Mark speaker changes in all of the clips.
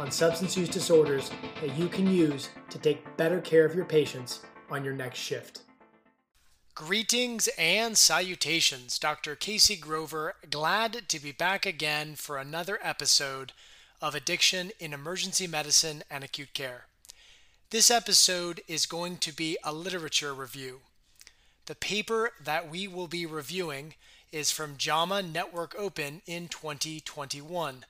Speaker 1: on substance use disorders that you can use to take better care of your patients on your next shift. Greetings and salutations. Dr. Casey Grover, glad to be back again for another episode of Addiction in Emergency Medicine and Acute Care. This episode is going to be a literature review. The paper that we will be reviewing is from JAMA Network Open in 2021.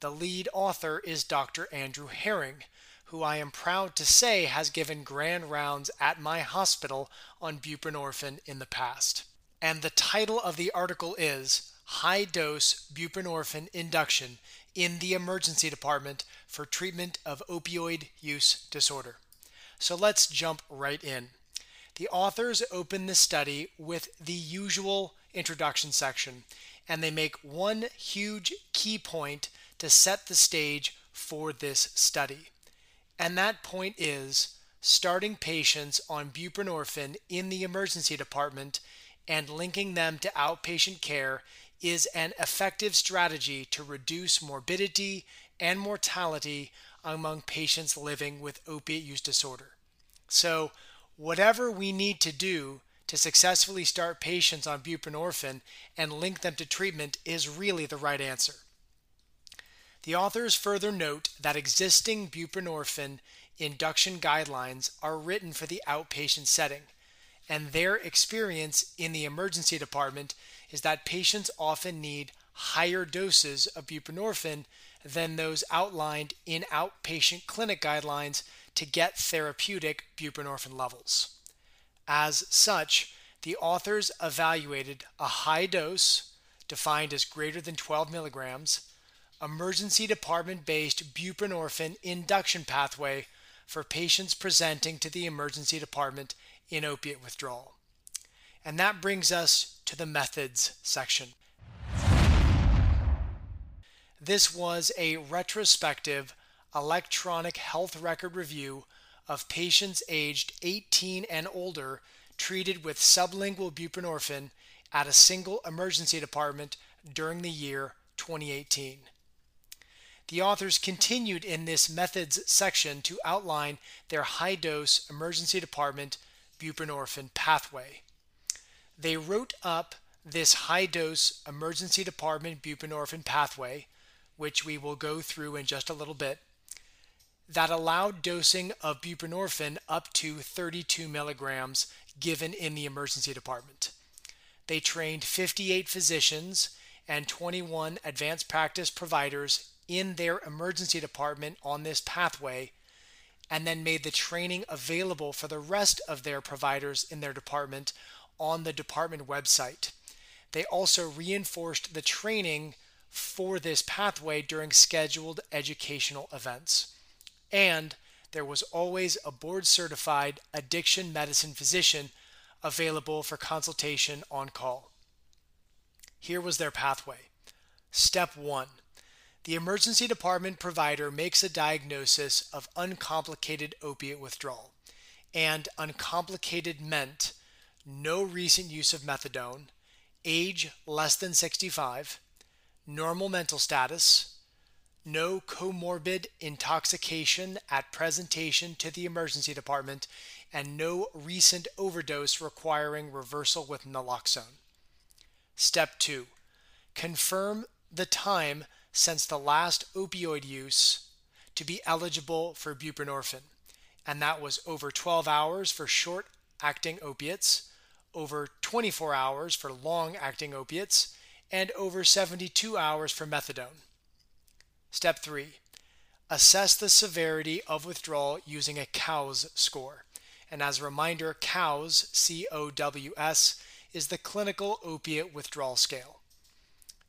Speaker 1: The lead author is Dr. Andrew Herring, who I am proud to say has given grand rounds at my hospital on buprenorphine in the past. And the title of the article is High Dose Buprenorphine Induction in the Emergency Department for Treatment of Opioid Use Disorder. So let's jump right in. The authors open the study with the usual introduction section, and they make one huge key point to set the stage for this study. And that point is starting patients on buprenorphine in the emergency department and linking them to outpatient care is an effective strategy to reduce morbidity and mortality among patients living with opiate use disorder. So, whatever we need to do to successfully start patients on buprenorphine and link them to treatment is really the right answer. The authors further note that existing buprenorphine induction guidelines are written for the outpatient setting, and their experience in the emergency department is that patients often need higher doses of buprenorphine than those outlined in outpatient clinic guidelines to get therapeutic buprenorphine levels. As such, the authors evaluated a high dose, defined as greater than 12 milligrams, emergency department based buprenorphine induction pathway for patients presenting to the emergency department in opiate withdrawal. And that brings us to the methods section. This was a retrospective electronic health record review of patients aged 18 and older treated with sublingual buprenorphine at a single emergency department during the year 2018. The authors continued in this methods section to outline their high dose emergency department buprenorphine pathway. They wrote up this high dose emergency department buprenorphine pathway, which we will go through in just a little bit, that allowed dosing of buprenorphine up to 32 milligrams given in the emergency department. They trained 58 physicians and 21 advanced practice providers in their emergency department on this pathway and then made the training available for the rest of their providers in their department on the department website. They also reinforced the training for this pathway during scheduled educational events. And there was always a board certified addiction medicine physician available for consultation on call. Here was their pathway. Step 1 the emergency department provider makes a diagnosis of uncomplicated opiate withdrawal. And uncomplicated meant no recent use of methadone, age less than 65, normal mental status, no comorbid intoxication at presentation to the emergency department, and no recent overdose requiring reversal with naloxone. Step 2. Confirm the time since the last opioid use to be eligible for buprenorphine, and that was over 12 hours for short acting opiates, over 24 hours for long acting opiates, and over 72 hours for methadone. Step 3 Assess the severity of withdrawal using a COWS score. And as a reminder, COWS, C O W S, is the clinical opiate withdrawal scale.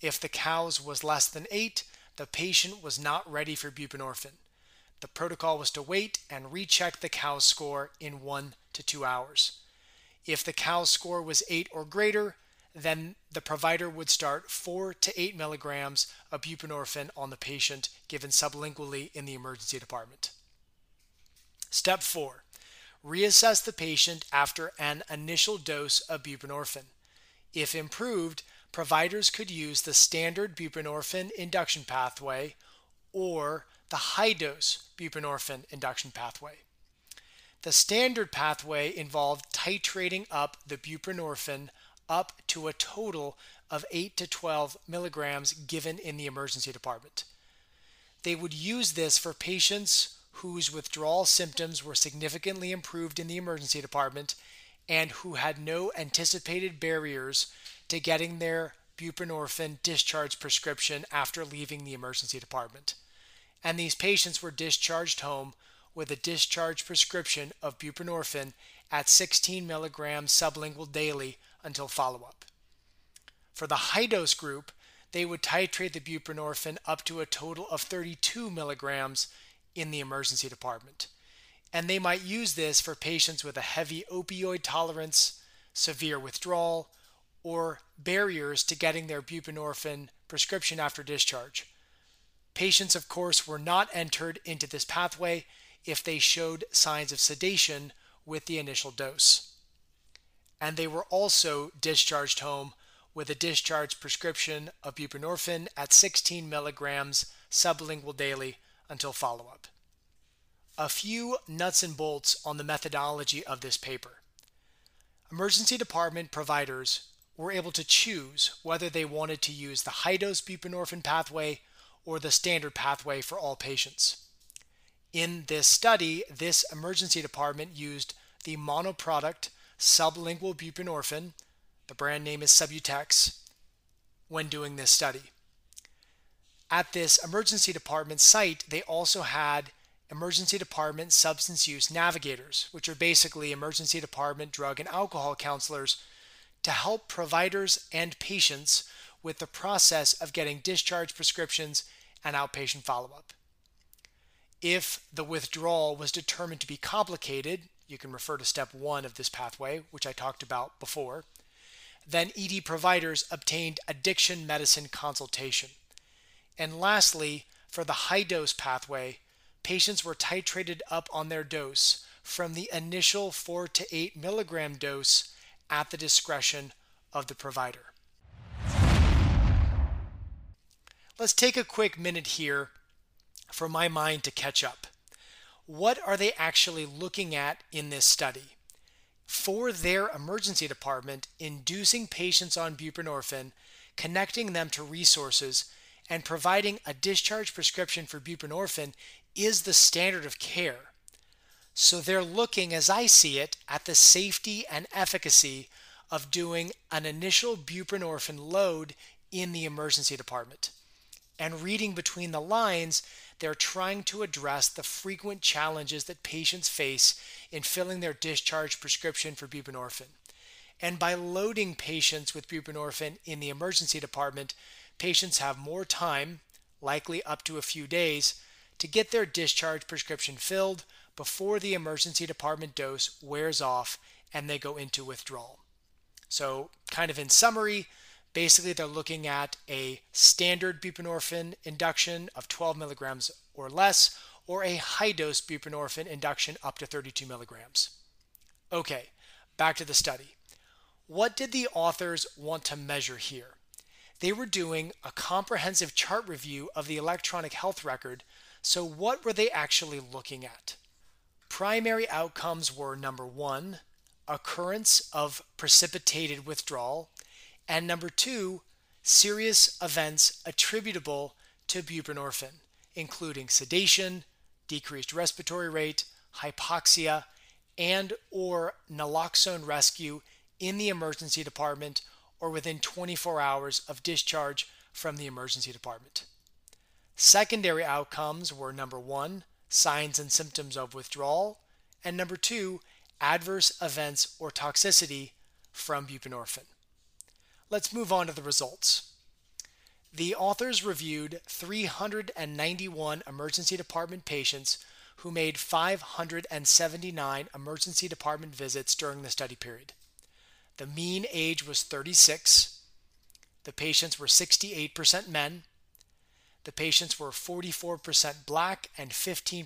Speaker 1: If the COWS was less than 8, the patient was not ready for buprenorphine. The protocol was to wait and recheck the COWS score in one to two hours. If the COWS score was eight or greater, then the provider would start four to eight milligrams of buprenorphine on the patient given sublingually in the emergency department. Step four, reassess the patient after an initial dose of buprenorphine. If improved, providers could use the standard buprenorphine induction pathway or the high dose buprenorphine induction pathway. The standard pathway involved titrating up the buprenorphine up to a total of 8 to 12 milligrams given in the emergency department. They would use this for patients whose withdrawal symptoms were significantly improved in the emergency department and who had no anticipated barriers to getting their buprenorphine discharge prescription after leaving the emergency department. And these patients were discharged home with a discharge prescription of buprenorphine at 16 milligrams sublingual daily until follow up. For the high dose group, they would titrate the buprenorphine up to a total of 32 milligrams in the emergency department. And they might use this for patients with a heavy opioid tolerance, severe withdrawal, or barriers to getting their buprenorphine prescription after discharge. Patients, of course, were not entered into this pathway if they showed signs of sedation with the initial dose. And they were also discharged home with a discharge prescription of buprenorphine at 16 milligrams sublingual daily until follow up. A few nuts and bolts on the methodology of this paper. Emergency department providers were able to choose whether they wanted to use the high dose buprenorphine pathway or the standard pathway for all patients. In this study, this emergency department used the monoproduct sublingual buprenorphine, the brand name is Subutex, when doing this study. At this emergency department site, they also had emergency department substance use navigators, which are basically emergency department drug and alcohol counselors to help providers and patients with the process of getting discharge prescriptions and outpatient follow up. If the withdrawal was determined to be complicated, you can refer to step one of this pathway, which I talked about before, then ED providers obtained addiction medicine consultation. And lastly, for the high dose pathway, patients were titrated up on their dose from the initial 4 to 8 milligram dose at the discretion of the provider. Let's take a quick minute here for my mind to catch up. What are they actually looking at in this study? For their emergency department, inducing patients on buprenorphine, connecting them to resources, and providing a discharge prescription for buprenorphine is the standard of care. So they're looking, as I see it, at the safety and efficacy of doing an initial buprenorphine load in the emergency department. And reading between the lines, they're trying to address the frequent challenges that patients face in filling their discharge prescription for buprenorphine. And by loading patients with buprenorphine in the emergency department, patients have more time, likely up to a few days, to get their discharge prescription filled before the emergency department dose wears off and they go into withdrawal. So, kind of in summary, basically they're looking at a standard buprenorphine induction of 12 milligrams or less, or a high dose buprenorphine induction up to 32 milligrams. Okay, back to the study. What did the authors want to measure here? They were doing a comprehensive chart review of the electronic health record, so what were they actually looking at? Primary outcomes were number one, occurrence of precipitated withdrawal, and number two, serious events attributable to buprenorphine, including sedation, decreased respiratory rate, hypoxia, and or naloxone rescue in the emergency department or within 24 hours of discharge from the emergency department. Secondary outcomes were number one, signs and symptoms of withdrawal, and number two, adverse events or toxicity from buprenorphine. Let's move on to the results. The authors reviewed 391 emergency department patients who made 579 emergency department visits during the study period. The mean age was 36. The patients were 68% men. The patients were 44% black and 15%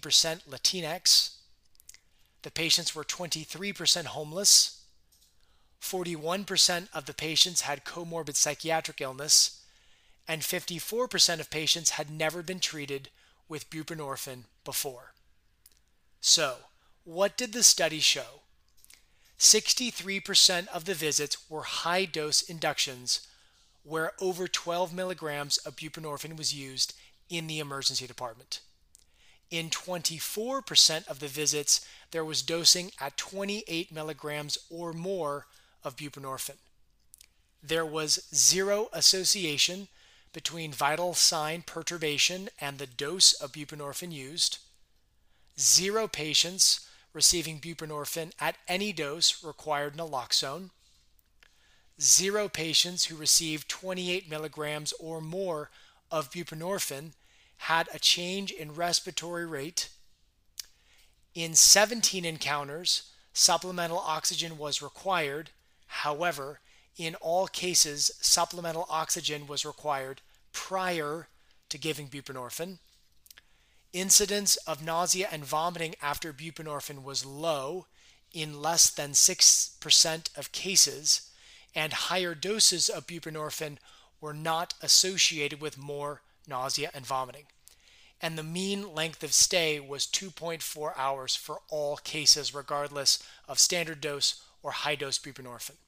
Speaker 1: Latinx. The patients were 23% homeless. 41% of the patients had comorbid psychiatric illness, and 54% of patients had never been treated with buprenorphine before. So, what did the study show? 63% of the visits were high dose inductions where over 12 milligrams of buprenorphine was used in the emergency department. In 24% of the visits, there was dosing at 28 milligrams or more of buprenorphine. There was zero association between vital sign perturbation and the dose of buprenorphine used. Zero patients receiving buprenorphine at any dose required naloxone. Zero patients who received 28 milligrams or more of buprenorphine had a change in respiratory rate. In 17 encounters, supplemental oxygen was required. However, in all cases, supplemental oxygen was required prior to giving buprenorphine. Incidence of nausea and vomiting after buprenorphine was low in less than 6% of cases, and higher doses of buprenorphine were not associated with more nausea and vomiting. And the mean length of stay was 2.4 hours for all cases, regardless of standard dose or high dose buprenorphine.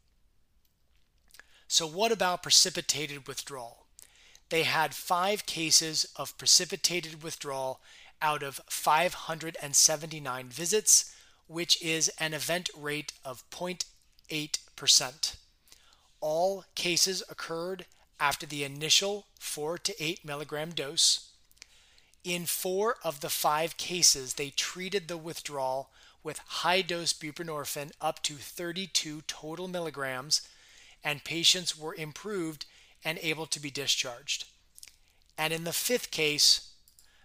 Speaker 1: So, what about precipitated withdrawal? They had five cases of precipitated withdrawal out of 579 visits, which is an event rate of 0.8%. All cases occurred after the initial 4 to 8 milligram dose. In four of the five cases, they treated the withdrawal with high dose buprenorphine up to 32 total milligrams, and patients were improved and able to be discharged. And in the fifth case,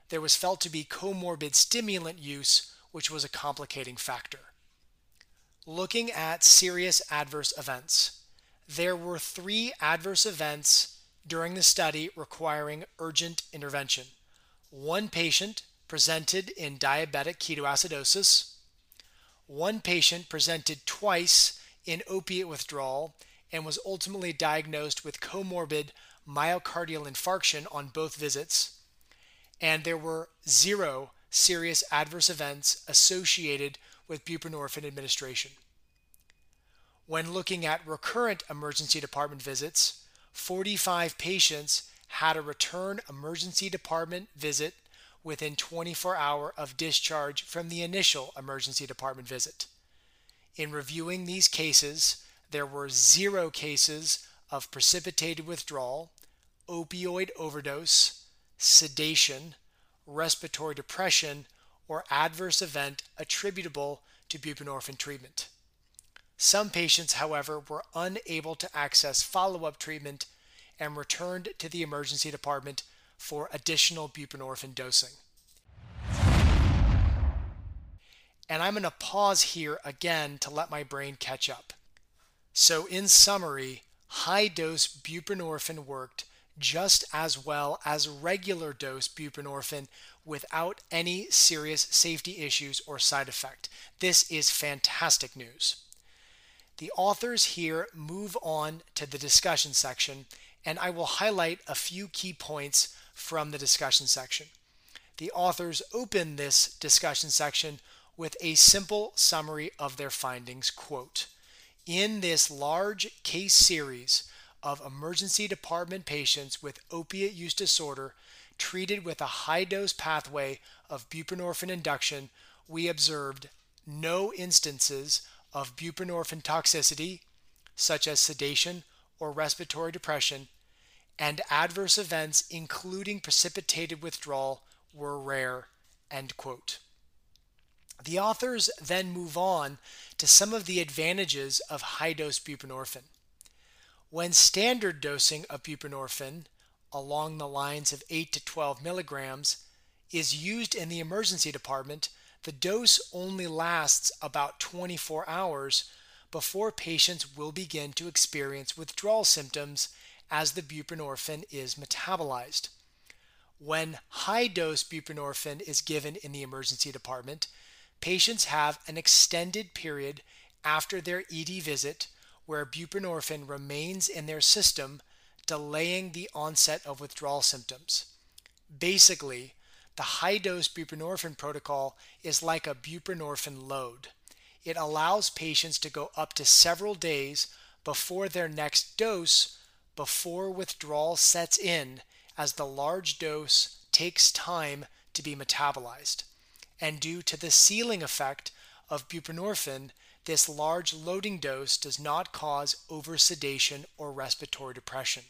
Speaker 1: there was felt to be comorbid stimulant use, which was a complicating factor. Looking at serious adverse events, there were three adverse events during the study requiring urgent intervention. One patient presented in diabetic ketoacidosis. One patient presented twice in opiate withdrawal and was ultimately diagnosed with comorbid myocardial infarction on both visits. And there were zero serious adverse events associated with buprenorphine administration. When looking at recurrent emergency department visits, 45 patients had a return emergency department visit within 24 hour of discharge from the initial emergency department visit. In reviewing these cases, there were zero cases of precipitated withdrawal, opioid overdose, sedation, respiratory depression, or adverse event attributable to buprenorphine treatment. Some patients, however, were unable to access follow up treatment and returned to the emergency department for additional buprenorphine dosing. And I'm going to pause here again to let my brain catch up. So, in summary, high dose buprenorphine worked just as well as regular dose buprenorphine without any serious safety issues or side effect. This is fantastic news. The authors here move on to the discussion section, and I will highlight a few key points from the discussion section. The authors open this discussion section with a simple summary of their findings. Quote, in this large case series of emergency department patients with opiate use disorder treated with a high dose pathway of buprenorphine induction, we observed no instances of buprenorphine toxicity, such as sedation or respiratory depression, and adverse events, including precipitated withdrawal, were rare. End quote. The authors then move on to some of the advantages of high dose buprenorphine. When standard dosing of buprenorphine, along the lines of 8 to 12 milligrams, is used in the emergency department, the dose only lasts about 24 hours before patients will begin to experience withdrawal symptoms as the buprenorphine is metabolized. When high dose buprenorphine is given in the emergency department, patients have an extended period after their ED visit where buprenorphine remains in their system, delaying the onset of withdrawal symptoms. Basically, the high dose buprenorphine protocol is like a buprenorphine load. It allows patients to go up to several days before their next dose before withdrawal sets in as the large dose takes time to be metabolized. And due to the ceiling effect of buprenorphine, this large loading dose does not cause oversedation or respiratory depression.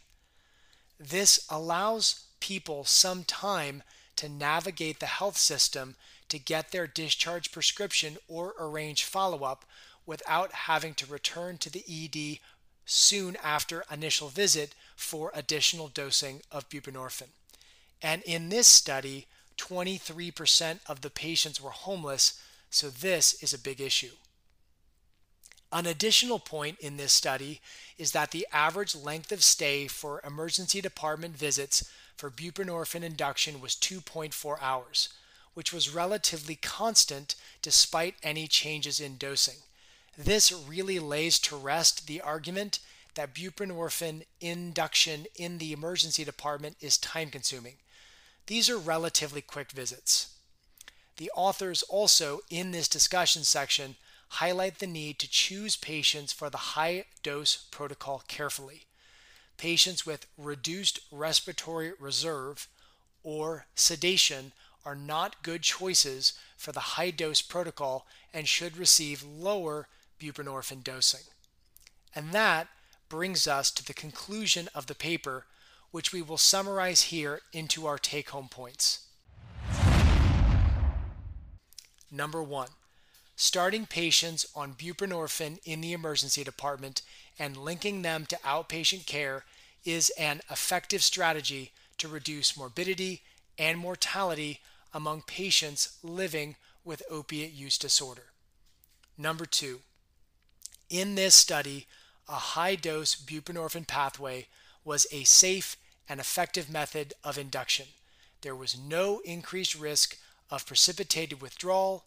Speaker 1: This allows people some time to navigate the health system to get their discharge prescription or arrange follow up without having to return to the ED soon after initial visit for additional dosing of buprenorphine. And in this study, 23% of the patients were homeless, so this is a big issue. An additional point in this study is that the average length of stay for emergency department visits for buprenorphine induction was 2.4 hours, which was relatively constant despite any changes in dosing. This really lays to rest the argument that buprenorphine induction in the emergency department is time consuming. These are relatively quick visits. The authors also, in this discussion section, highlight the need to choose patients for the high dose protocol carefully. Patients with reduced respiratory reserve or sedation are not good choices for the high dose protocol and should receive lower buprenorphine dosing. And that brings us to the conclusion of the paper, which we will summarize here into our take home points. Number one, starting patients on buprenorphine in the emergency department and linking them to outpatient care is an effective strategy to reduce morbidity and mortality among patients living with opiate use disorder. Number two, in this study, a high dose buprenorphine pathway was a safe and effective method of induction. There was no increased risk of precipitated withdrawal,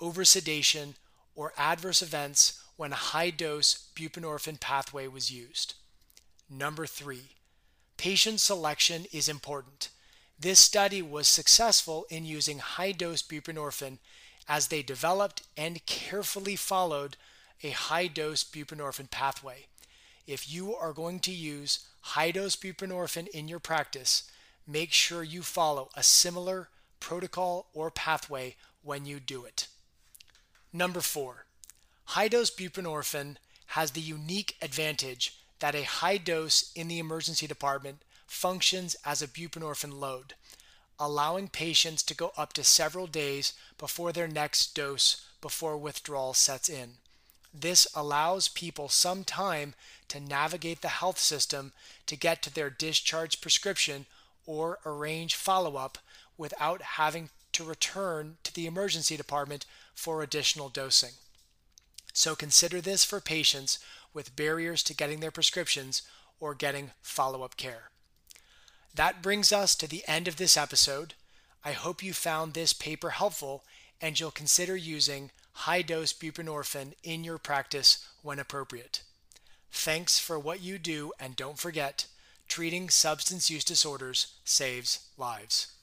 Speaker 1: oversedation, or adverse events when a high dose buprenorphine pathway was used. Number three, patient selection is important. This study was successful in using high dose buprenorphine as they developed and carefully followed a high dose buprenorphine pathway. If you are going to use high dose buprenorphine in your practice, make sure you follow a similar protocol or pathway when you do it. Number four, high dose buprenorphine has the unique advantage that a high dose in the emergency department functions as a buprenorphine load, allowing patients to go up to several days before their next dose before withdrawal sets in. This allows people some time to navigate the health system to get to their discharge prescription or arrange follow up without having to return to the emergency department for additional dosing. So consider this for patients with barriers to getting their prescriptions or getting follow up care. That brings us to the end of this episode. I hope you found this paper helpful and you'll consider using high dose buprenorphine in your practice when appropriate. Thanks for what you do, and don't forget treating substance use disorders saves lives.